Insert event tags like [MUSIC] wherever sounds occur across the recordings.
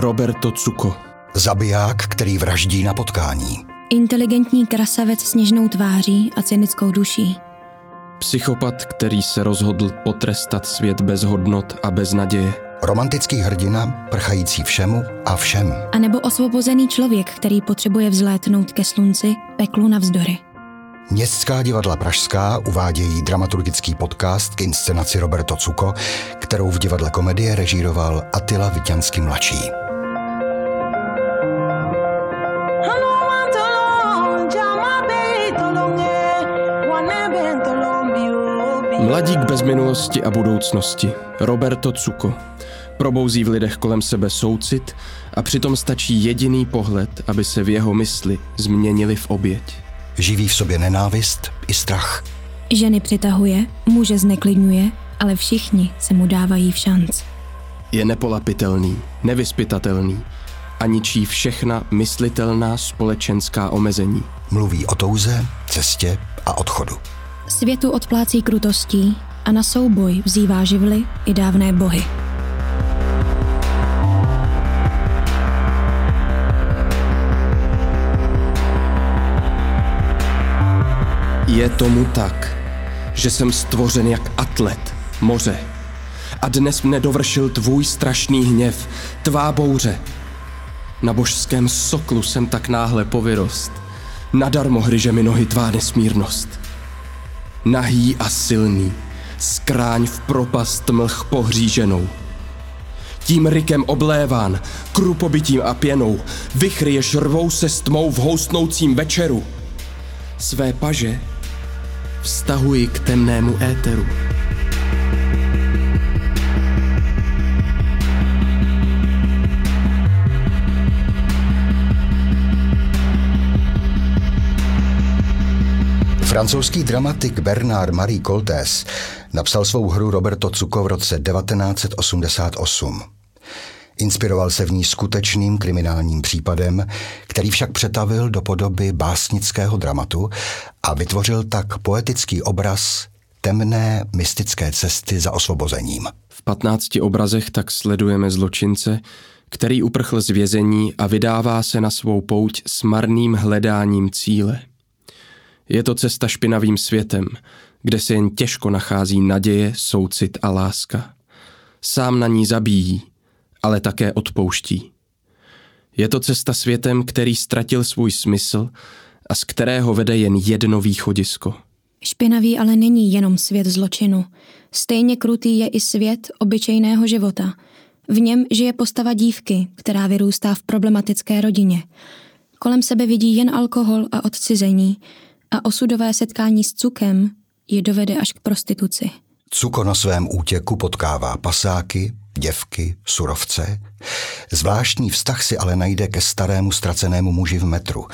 Roberto Cuko. Zabiják, který vraždí na potkání. Inteligentní krasavec s něžnou tváří a cynickou duší. Psychopat, který se rozhodl potrestat svět bez hodnot a bez naděje. Romantický hrdina, prchající všemu a všem. A nebo osvobozený člověk, který potřebuje vzlétnout ke slunci, peklu navzdory. Městská divadla Pražská uvádějí dramaturgický podcast k inscenaci Roberto Cuko, kterou v divadle komedie režíroval Attila Vitjanský mladší. Mladík bez minulosti a budoucnosti, Roberto Cuko, probouzí v lidech kolem sebe soucit a přitom stačí jediný pohled, aby se v jeho mysli změnili v oběť. Živí v sobě nenávist i strach. Ženy přitahuje, muže zneklidňuje, ale všichni se mu dávají v šanc. Je nepolapitelný, nevyspytatelný a ničí všechna myslitelná společenská omezení. Mluví o touze, cestě a odchodu. Světu odplácí krutostí a na souboj vzývá živly i dávné bohy. Je tomu tak, že jsem stvořen jak atlet, moře. A dnes mne dovršil tvůj strašný hněv, tvá bouře. Na božském soklu jsem tak náhle povyrost. Nadarmo hryže mi nohy tvá nesmírnost. Nahý a silný, skráň v propast mlh pohříženou. Tím rykem obléván, krupobytím a pěnou, vychryješ rvou se s tmou v houstnoucím večeru. Své paže vztahuji k temnému éteru. Francouzský dramatik Bernard Marie Coltés napsal svou hru Roberto Cuko v roce 1988. Inspiroval se v ní skutečným kriminálním případem, který však přetavil do podoby básnického dramatu a vytvořil tak poetický obraz temné mystické cesty za osvobozením. V 15 obrazech tak sledujeme zločince, který uprchl z vězení a vydává se na svou pouť s marným hledáním cíle. Je to cesta špinavým světem, kde se jen těžko nachází naděje, soucit a láska. Sám na ní zabíjí, ale také odpouští. Je to cesta světem, který ztratil svůj smysl a z kterého vede jen jedno východisko. Špinavý ale není jenom svět zločinu. Stejně krutý je i svět obyčejného života. V něm žije postava dívky, která vyrůstá v problematické rodině. Kolem sebe vidí jen alkohol a odcizení a osudové setkání s cukem ji dovede až k prostituci. Cuko na svém útěku potkává pasáky, děvky, surovce. Zvláštní vztah si ale najde ke starému ztracenému muži v metru,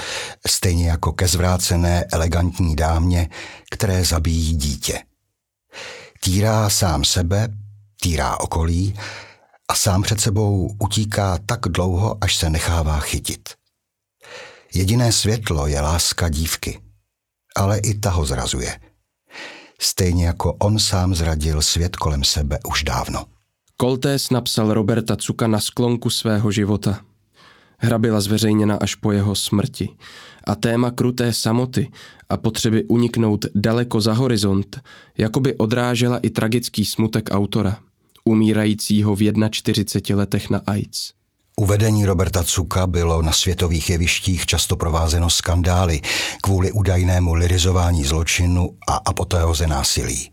stejně jako ke zvrácené elegantní dámě, které zabíjí dítě. Týrá sám sebe, týrá okolí a sám před sebou utíká tak dlouho, až se nechává chytit. Jediné světlo je láska dívky, ale i ta ho zrazuje. Stejně jako on sám zradil svět kolem sebe už dávno. Koltés napsal Roberta Cuka na sklonku svého života. Hra byla zveřejněna až po jeho smrti a téma kruté samoty a potřeby uniknout daleko za horizont jakoby odrážela i tragický smutek autora, umírajícího v 41 letech na AIDS. Uvedení Roberta Cuka bylo na světových jevištích často provázeno skandály kvůli údajnému lirizování zločinu a apoteoze násilí.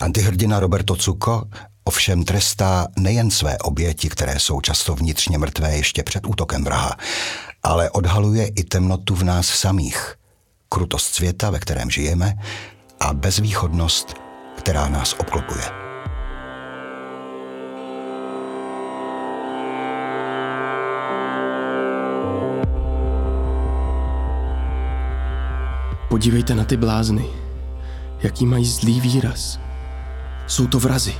Antihrdina Roberto Cuko ovšem trestá nejen své oběti, které jsou často vnitřně mrtvé ještě před útokem vraha, ale odhaluje i temnotu v nás samých, krutost světa, ve kterém žijeme a bezvýchodnost, která nás obklopuje. Podívejte na ty blázny. Jaký mají zlý výraz. Jsou to vrazy.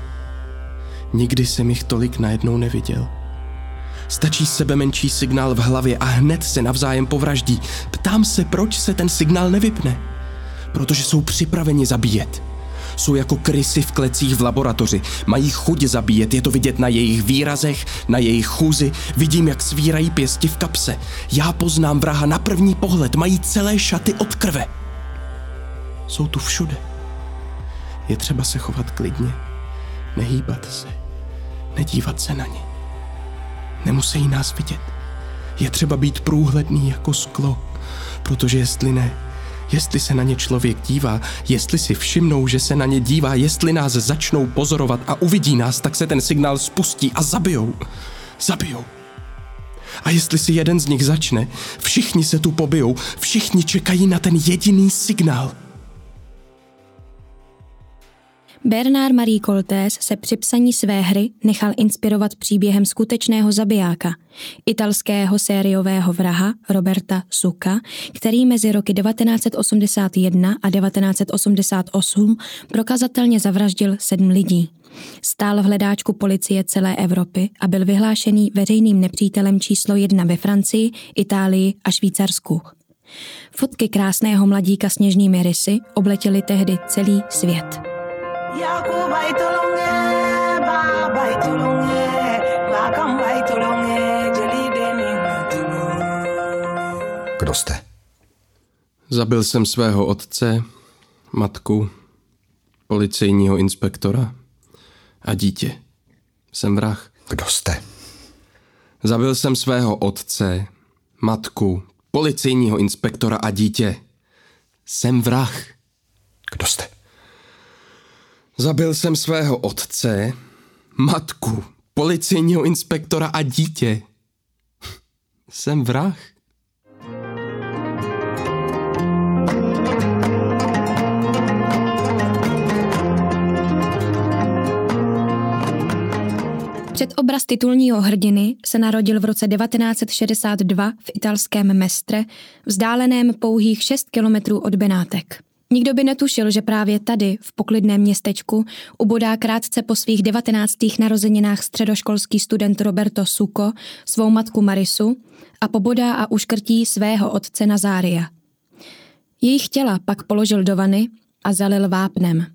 Nikdy jsem jich tolik najednou neviděl. Stačí sebe menší signál v hlavě a hned se navzájem povraždí. Ptám se, proč se ten signál nevypne. Protože jsou připraveni zabíjet. Jsou jako krysy v klecích v laboratoři. Mají chuť zabíjet, je to vidět na jejich výrazech, na jejich chůzi. Vidím, jak svírají pěsti v kapse. Já poznám vraha na první pohled, mají celé šaty od krve. Jsou tu všude. Je třeba se chovat klidně, nehýbat se, nedívat se na ně. Nemusí nás vidět. Je třeba být průhledný jako sklo, protože jestli ne, jestli se na ně člověk dívá, jestli si všimnou, že se na ně dívá, jestli nás začnou pozorovat a uvidí nás, tak se ten signál spustí a zabijou. Zabijou. A jestli si jeden z nich začne, všichni se tu pobijou, všichni čekají na ten jediný signál – Bernard Marie Coltés se při psaní své hry nechal inspirovat příběhem skutečného zabijáka, italského sériového vraha Roberta Suka, který mezi roky 1981 a 1988 prokazatelně zavraždil sedm lidí. Stál v hledáčku policie celé Evropy a byl vyhlášený veřejným nepřítelem číslo jedna ve Francii, Itálii a Švýcarsku. Fotky krásného mladíka s něžnými rysy obletěly tehdy celý svět. Kdo jste? Zabil jsem svého otce, matku, policejního inspektora a dítě. Jsem vrah. Kdo jste? Zabil jsem svého otce, matku, policejního inspektora a dítě. Jsem vrah. Kdo jste? Zabil jsem svého otce, matku, policejního inspektora a dítě. [LAUGHS] Jsem vrah. Před obraz titulního hrdiny se narodil v roce 1962 v italském Mestre, vzdáleném pouhých 6 kilometrů od Benátek. Nikdo by netušil, že právě tady, v poklidném městečku, ubodá krátce po svých devatenáctých narozeninách středoškolský student Roberto Suko svou matku Marisu a pobodá a uškrtí svého otce Nazária. Jejich těla pak položil do vany a zalil vápnem.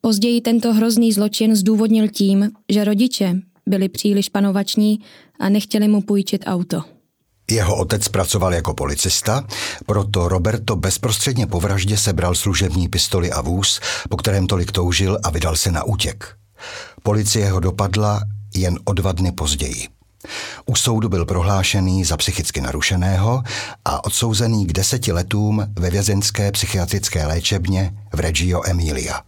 Později tento hrozný zločin zdůvodnil tím, že rodiče byli příliš panovační a nechtěli mu půjčit auto. Jeho otec pracoval jako policista, proto Roberto bezprostředně po vraždě sebral služební pistoli a vůz, po kterém tolik toužil a vydal se na útěk. Policie ho dopadla jen o dva dny později. U soudu byl prohlášený za psychicky narušeného a odsouzený k deseti letům ve vězenské psychiatrické léčebně v Reggio Emilia.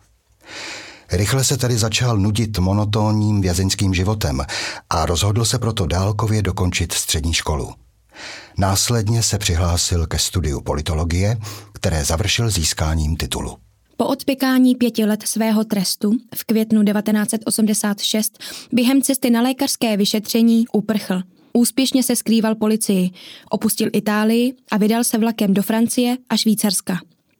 Rychle se tady začal nudit monotónním vězeňským životem a rozhodl se proto dálkově dokončit střední školu. Následně se přihlásil ke studiu politologie, které završil získáním titulu. Po odpěkání pěti let svého trestu v květnu 1986 během cesty na lékařské vyšetření uprchl. Úspěšně se skrýval policii, opustil Itálii a vydal se vlakem do Francie a Švýcarska.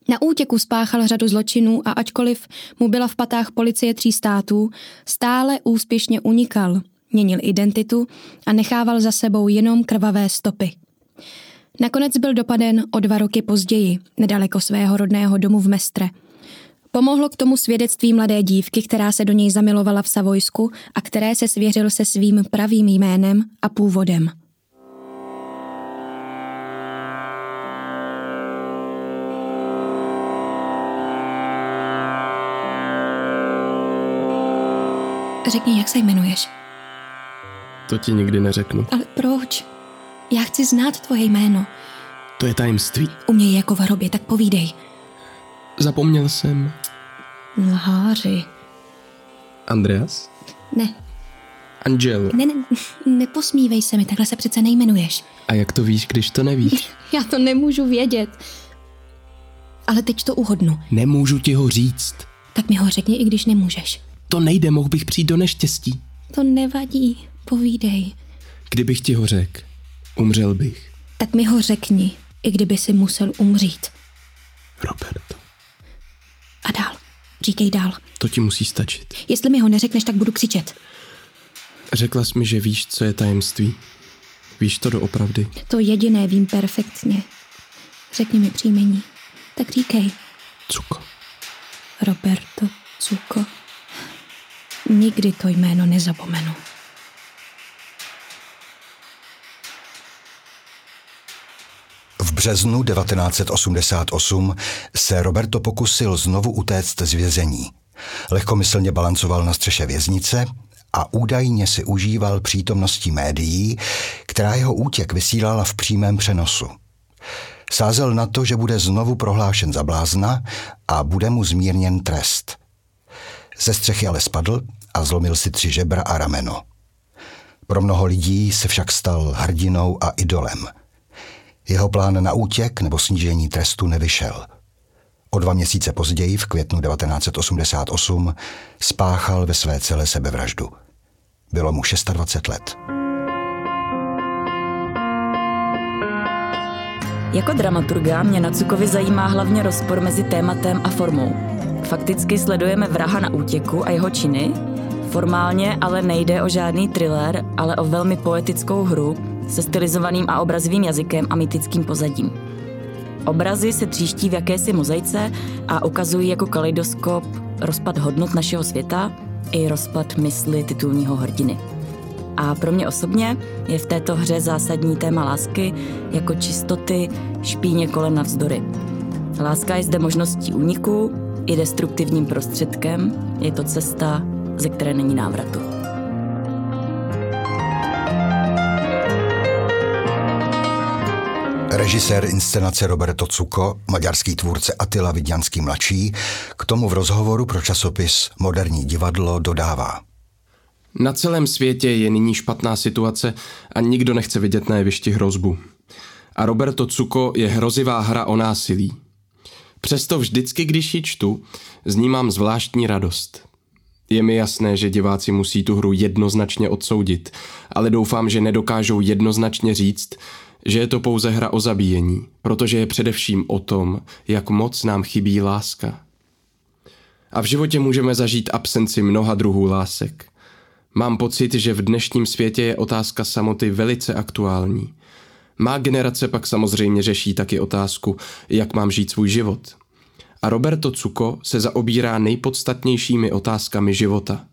Na útěku spáchal řadu zločinů a ačkoliv mu byla v patách policie tří států, stále úspěšně unikal, měnil identitu a nechával za sebou jenom krvavé stopy. Nakonec byl dopaden o dva roky později, nedaleko svého rodného domu v Mestre. Pomohlo k tomu svědectví mladé dívky, která se do něj zamilovala v Savojsku a které se svěřil se svým pravým jménem a původem. Řekni, jak se jmenuješ? To ti nikdy neřeknu. Ale proč? Já chci znát tvoje jméno. To je tajemství. U mě je jako v hrobě, tak povídej. Zapomněl jsem. Lháři. Andreas? Ne. Angelo. Ne, ne, neposmívej se mi, takhle se přece nejmenuješ. A jak to víš, když to nevíš? [LAUGHS] Já to nemůžu vědět. Ale teď to uhodnu. Nemůžu ti ho říct. Tak mi ho řekni, i když nemůžeš. To nejde, mohl bych přijít do neštěstí. To nevadí, povídej. Kdybych ti ho řekl, umřel bych. Tak mi ho řekni, i kdyby si musel umřít. Roberto. A dál. Říkej dál. To ti musí stačit. Jestli mi ho neřekneš, tak budu křičet. Řekla jsi mi, že víš, co je tajemství. Víš to doopravdy. To jediné vím perfektně. Řekni mi příjmení. Tak říkej. Cuko. Roberto Cuko. Nikdy to jméno nezapomenu. Březnu 1988 se Roberto pokusil znovu utéct z vězení. Lehkomyslně balancoval na střeše věznice a údajně si užíval přítomností médií, která jeho útěk vysílala v přímém přenosu. Sázel na to, že bude znovu prohlášen za blázna a bude mu zmírněn trest. Ze střechy ale spadl a zlomil si tři žebra a rameno. Pro mnoho lidí se však stal hrdinou a idolem. Jeho plán na útěk nebo snížení trestu nevyšel. O dva měsíce později, v květnu 1988, spáchal ve své celé sebevraždu. Bylo mu 26 let. Jako dramaturga mě na Cukovi zajímá hlavně rozpor mezi tématem a formou. Fakticky sledujeme vraha na útěku a jeho činy, formálně ale nejde o žádný thriller, ale o velmi poetickou hru se stylizovaným a obrazovým jazykem a mytickým pozadím. Obrazy se tříští v jakési mozaice a ukazují jako kaleidoskop rozpad hodnot našeho světa i rozpad mysli titulního hrdiny. A pro mě osobně je v této hře zásadní téma lásky jako čistoty špíně kolem navzdory. Láska je zde možností úniku i destruktivním prostředkem, je to cesta, ze které není návratu. Režisér inscenace Roberto Cuko, maďarský tvůrce Attila Vidňanský mladší, k tomu v rozhovoru pro časopis Moderní divadlo dodává. Na celém světě je nyní špatná situace a nikdo nechce vidět na jevišti hrozbu. A Roberto Cuko je hrozivá hra o násilí. Přesto vždycky, když ji čtu, z ní mám zvláštní radost. Je mi jasné, že diváci musí tu hru jednoznačně odsoudit, ale doufám, že nedokážou jednoznačně říct, že je to pouze hra o zabíjení, protože je především o tom, jak moc nám chybí láska. A v životě můžeme zažít absenci mnoha druhů lásek. Mám pocit, že v dnešním světě je otázka samoty velice aktuální. Má generace pak samozřejmě řeší taky otázku, jak mám žít svůj život. A Roberto Cuko se zaobírá nejpodstatnějšími otázkami života.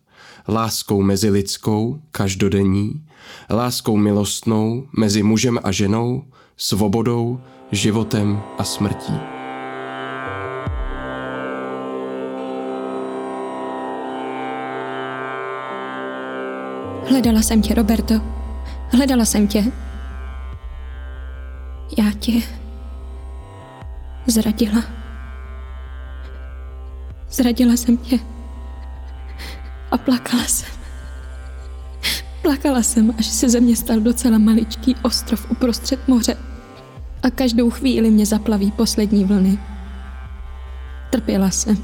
Láskou mezilidskou, každodenní, láskou milostnou mezi mužem a ženou, svobodou, životem a smrtí. Hledala jsem tě, Roberto. Hledala jsem tě. Já tě zradila. Zradila jsem tě a plakala jsem. Plakala jsem, až se ze mě stal docela maličký ostrov uprostřed moře a každou chvíli mě zaplaví poslední vlny. Trpěla jsem.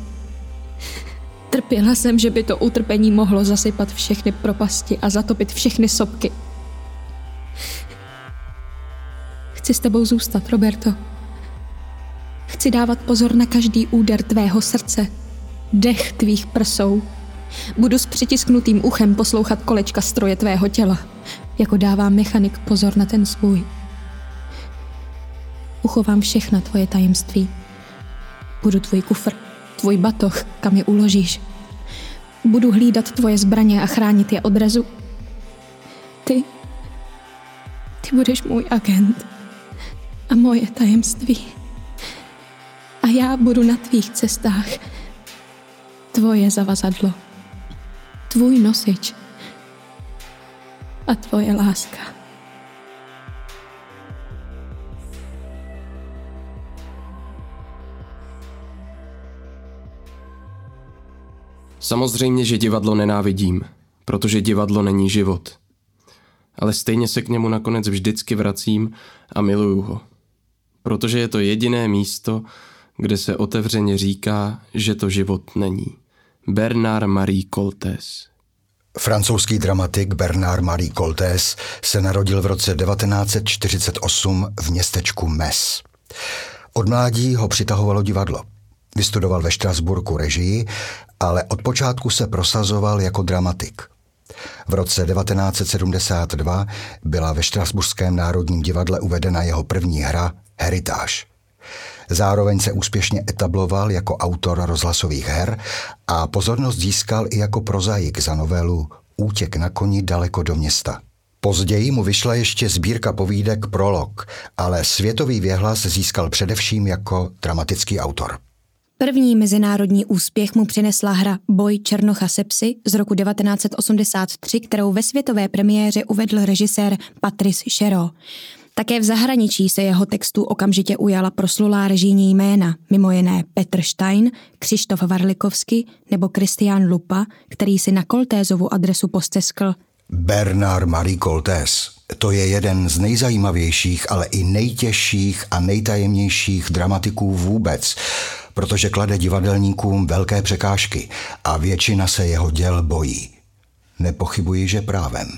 Trpěla jsem, že by to utrpení mohlo zasypat všechny propasti a zatopit všechny sopky. Chci s tebou zůstat, Roberto. Chci dávat pozor na každý úder tvého srdce, dech tvých prsou, Budu s přitisknutým uchem poslouchat kolečka stroje tvého těla, jako dává mechanik pozor na ten svůj. Uchovám všechna tvoje tajemství. Budu tvůj kufr, tvůj batoh, kam je uložíš. Budu hlídat tvoje zbraně a chránit je od rezu. Ty, ty budeš můj agent a moje tajemství. A já budu na tvých cestách tvoje zavazadlo tvůj nosič a tvoje láska. Samozřejmě, že divadlo nenávidím, protože divadlo není život. Ale stejně se k němu nakonec vždycky vracím a miluju ho. Protože je to jediné místo, kde se otevřeně říká, že to život není. Bernard Marie Coltés. Francouzský dramatik Bernard Marie Coltés se narodil v roce 1948 v městečku Mes. Od mládí ho přitahovalo divadlo. Vystudoval ve Štrasburku režii, ale od počátku se prosazoval jako dramatik. V roce 1972 byla ve Štrasburském národním divadle uvedena jeho první hra Heritage. Zároveň se úspěšně etabloval jako autor rozhlasových her a pozornost získal i jako prozaik za novelu Útěk na koni daleko do města. Později mu vyšla ještě sbírka povídek Prolog, ale světový věhlas získal především jako dramatický autor. První mezinárodní úspěch mu přinesla hra Boj Černocha se psy z roku 1983, kterou ve světové premiéře uvedl režisér Patrice Chero. Také v zahraničí se jeho textu okamžitě ujala proslulá režijní jména, mimo jiné Petr Stein, Křištof Varlikovsky nebo Christian Lupa, který si na Koltézovu adresu posteskl Bernard Marie Coltés. To je jeden z nejzajímavějších, ale i nejtěžších a nejtajemnějších dramatiků vůbec, protože klade divadelníkům velké překážky a většina se jeho děl bojí. Nepochybuji, že právem.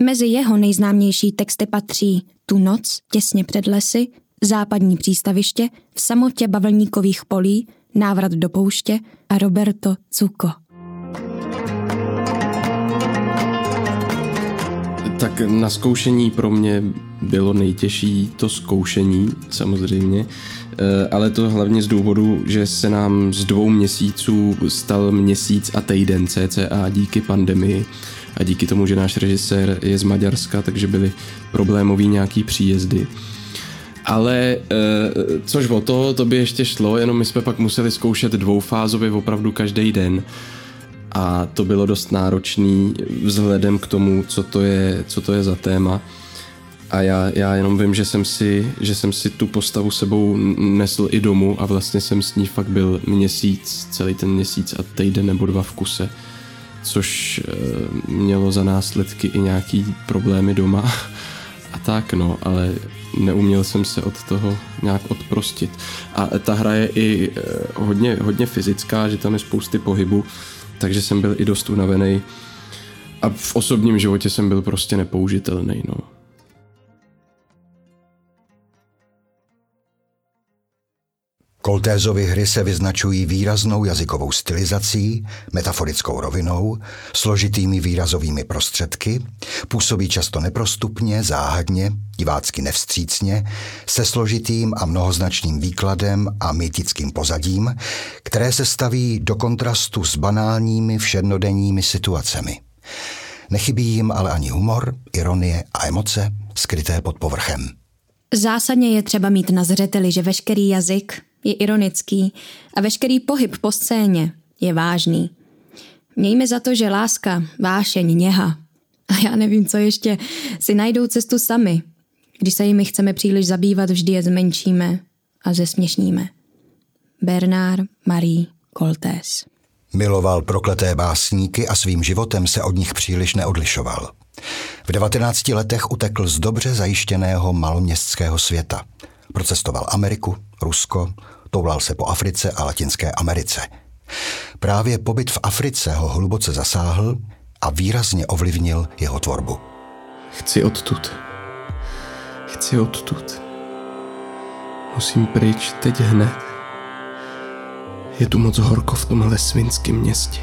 Mezi jeho nejznámější texty patří Tu noc těsně před lesy, Západní přístaviště, V samotě bavlníkových polí, Návrat do pouště a Roberto Cuko. Tak na zkoušení pro mě bylo nejtěžší to zkoušení, samozřejmě, eh, ale to hlavně z důvodu, že se nám z dvou měsíců stal měsíc a týden cca díky pandemii a díky tomu, že náš režisér je z Maďarska, takže byly problémový nějaký příjezdy. Ale e, což o to, to by ještě šlo, jenom my jsme pak museli zkoušet dvoufázově opravdu každý den a to bylo dost náročný vzhledem k tomu, co to je, co to je za téma. A já, já jenom vím, že jsem, si, že jsem si tu postavu sebou nesl i domů a vlastně jsem s ní fakt byl měsíc, celý ten měsíc a týden nebo dva v kuse, což e, mělo za následky i nějaký problémy doma a tak no, ale neuměl jsem se od toho nějak odprostit. A ta hra je i e, hodně, hodně fyzická, že tam je spousty pohybu, takže jsem byl i dost unavený a v osobním životě jsem byl prostě nepoužitelný, no. Koltézovy hry se vyznačují výraznou jazykovou stylizací, metaforickou rovinou, složitými výrazovými prostředky, působí často neprostupně, záhadně, divácky nevstřícně, se složitým a mnohoznačným výkladem a mýtickým pozadím, které se staví do kontrastu s banálními všednodenními situacemi. Nechybí jim ale ani humor, ironie a emoce skryté pod povrchem. Zásadně je třeba mít na zřeteli, že veškerý jazyk, je ironický a veškerý pohyb po scéně je vážný. Mějme za to, že láska, vášeň, něha a já nevím, co ještě, si najdou cestu sami. Když se jimi chceme příliš zabývat, vždy je zmenšíme a zesměšníme. Bernard Marie Coltés Miloval prokleté básníky a svým životem se od nich příliš neodlišoval. V 19 letech utekl z dobře zajištěného maloměstského světa. Procestoval Ameriku, Rusko, toulal se po Africe a Latinské Americe. Právě pobyt v Africe ho hluboce zasáhl a výrazně ovlivnil jeho tvorbu. Chci odtud. Chci odtud. Musím pryč teď hned. Je tu moc horko v tomhle svinském městě.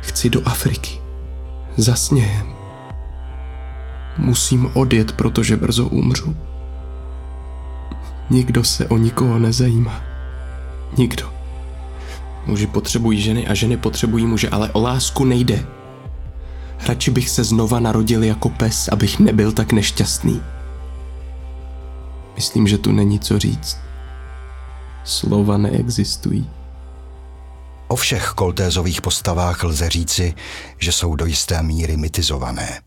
Chci do Afriky. Za sněhem. Musím odjet, protože brzo umřu. Nikdo se o nikoho nezajímá. Nikdo. Muži potřebují ženy a ženy potřebují muže, ale o lásku nejde. Radši bych se znova narodil jako pes, abych nebyl tak nešťastný. Myslím, že tu není co říct. Slova neexistují. O všech koltézových postavách lze říci, že jsou do jisté míry mytizované.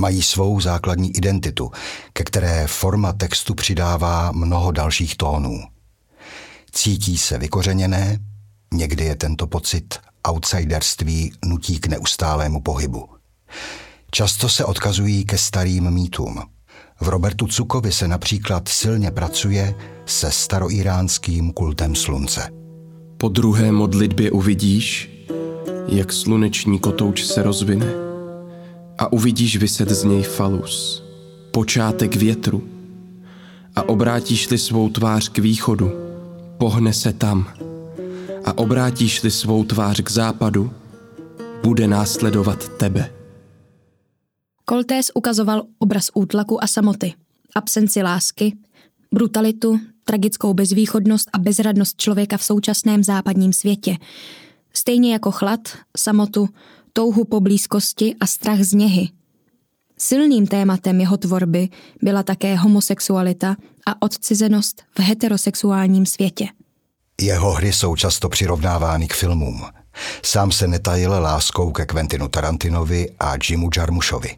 Mají svou základní identitu, ke které forma textu přidává mnoho dalších tónů. Cítí se vykořeněné, někdy je tento pocit outsiderství nutí k neustálému pohybu. Často se odkazují ke starým mýtům. V Robertu Cukovi se například silně pracuje se staroiránským kultem slunce. Po druhé modlitbě uvidíš, jak sluneční kotouč se rozvine a uvidíš vyset z něj falus, počátek větru. A obrátíš-li svou tvář k východu, pohne se tam. A obrátíš-li svou tvář k západu, bude následovat tebe. Koltés ukazoval obraz útlaku a samoty, absenci lásky, brutalitu, tragickou bezvýchodnost a bezradnost člověka v současném západním světě. Stejně jako chlad, samotu, touhu po blízkosti a strach z něhy. Silným tématem jeho tvorby byla také homosexualita a odcizenost v heterosexuálním světě. Jeho hry jsou často přirovnávány k filmům. Sám se netajil láskou ke Quentinu Tarantinovi a Jimu Jarmušovi.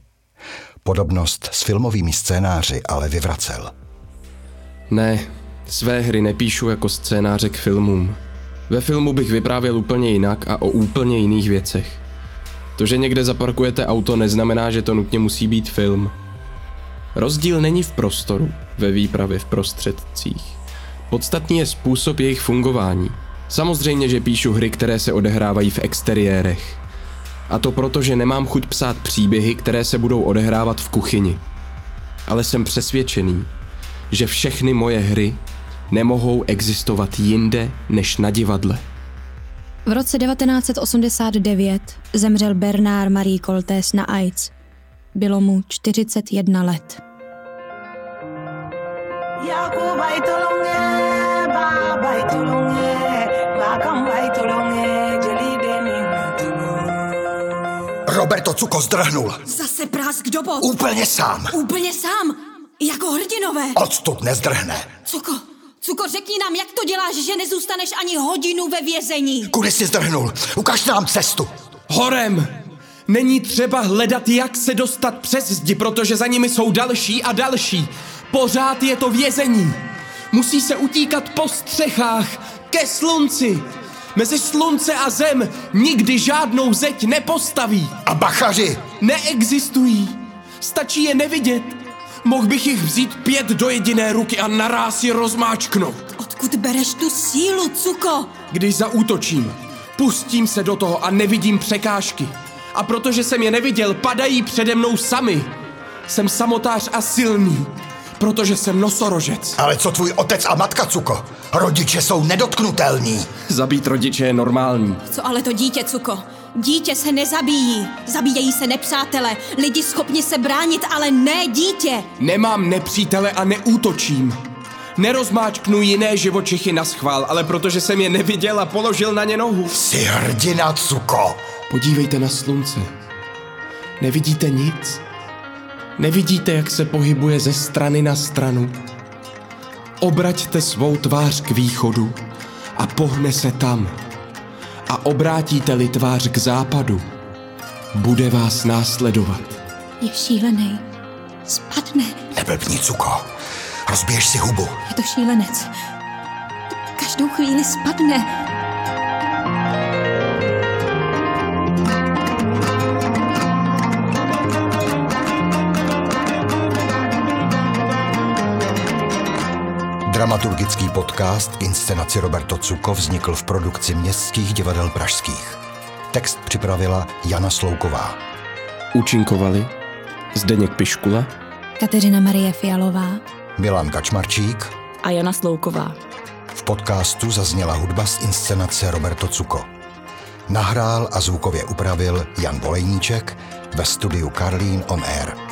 Podobnost s filmovými scénáři ale vyvracel. Ne, své hry nepíšu jako scénáře k filmům. Ve filmu bych vyprávěl úplně jinak a o úplně jiných věcech. To, že někde zaparkujete auto, neznamená, že to nutně musí být film. Rozdíl není v prostoru, ve výpravě, v prostředcích. Podstatný je způsob jejich fungování. Samozřejmě, že píšu hry, které se odehrávají v exteriérech. A to proto, že nemám chuť psát příběhy, které se budou odehrávat v kuchyni. Ale jsem přesvědčený, že všechny moje hry nemohou existovat jinde než na divadle. V roce 1989 zemřel Bernard Marie Coltés na AIDS. Bylo mu 41 let. Roberto Cuko zdrhnul. Zase prásk do bod. Úplně sám. Úplně sám. Jako hrdinové. Odtud nezdrhne. Cuko, Cuko, řekni nám, jak to děláš, že nezůstaneš ani hodinu ve vězení. Kudy jsi zdrhnul? Ukaž nám cestu. Horem! Není třeba hledat, jak se dostat přes zdi, protože za nimi jsou další a další. Pořád je to vězení. Musí se utíkat po střechách, ke slunci. Mezi slunce a zem nikdy žádnou zeď nepostaví. A bachaři? Neexistují. Stačí je nevidět. Mohl bych jich vzít pět do jediné ruky a naráz je rozmáčknout. Odkud bereš tu sílu, Cuko? Když zaútočím, pustím se do toho a nevidím překážky. A protože jsem je neviděl, padají přede mnou sami. Jsem samotář a silný, protože jsem nosorožec. Ale co tvůj otec a matka, Cuko? Rodiče jsou nedotknutelní. Zabít rodiče je normální. Co ale to dítě, Cuko? Dítě se nezabíjí. Zabíjejí se nepřátele. Lidi schopni se bránit, ale ne dítě. Nemám nepřítele a neútočím. Nerozmáčknu jiné živočichy na schvál, ale protože jsem je neviděl a položil na ně nohu. Jsi hrdina, Cuko. Podívejte na slunce. Nevidíte nic? Nevidíte, jak se pohybuje ze strany na stranu? Obraťte svou tvář k východu a pohne se tam. A obrátíte-li tvář k západu, bude vás následovat. Je šílený. Spadne. Neblbni, Cuko. Rozbiješ si hubu. Je to šílenec. Každou chvíli spadne. Dramaturgický podcast inscenaci Roberto Cuko vznikl v produkci Městských divadel pražských. Text připravila Jana Slouková. Účinkovali Zdeněk Piškula, Kateřina Marie Fialová, Milan Kačmarčík. a Jana Slouková. V podcastu zazněla hudba z inscenace Roberto Cuko. Nahrál a zvukově upravil Jan Volejníček ve studiu Karlín on Air.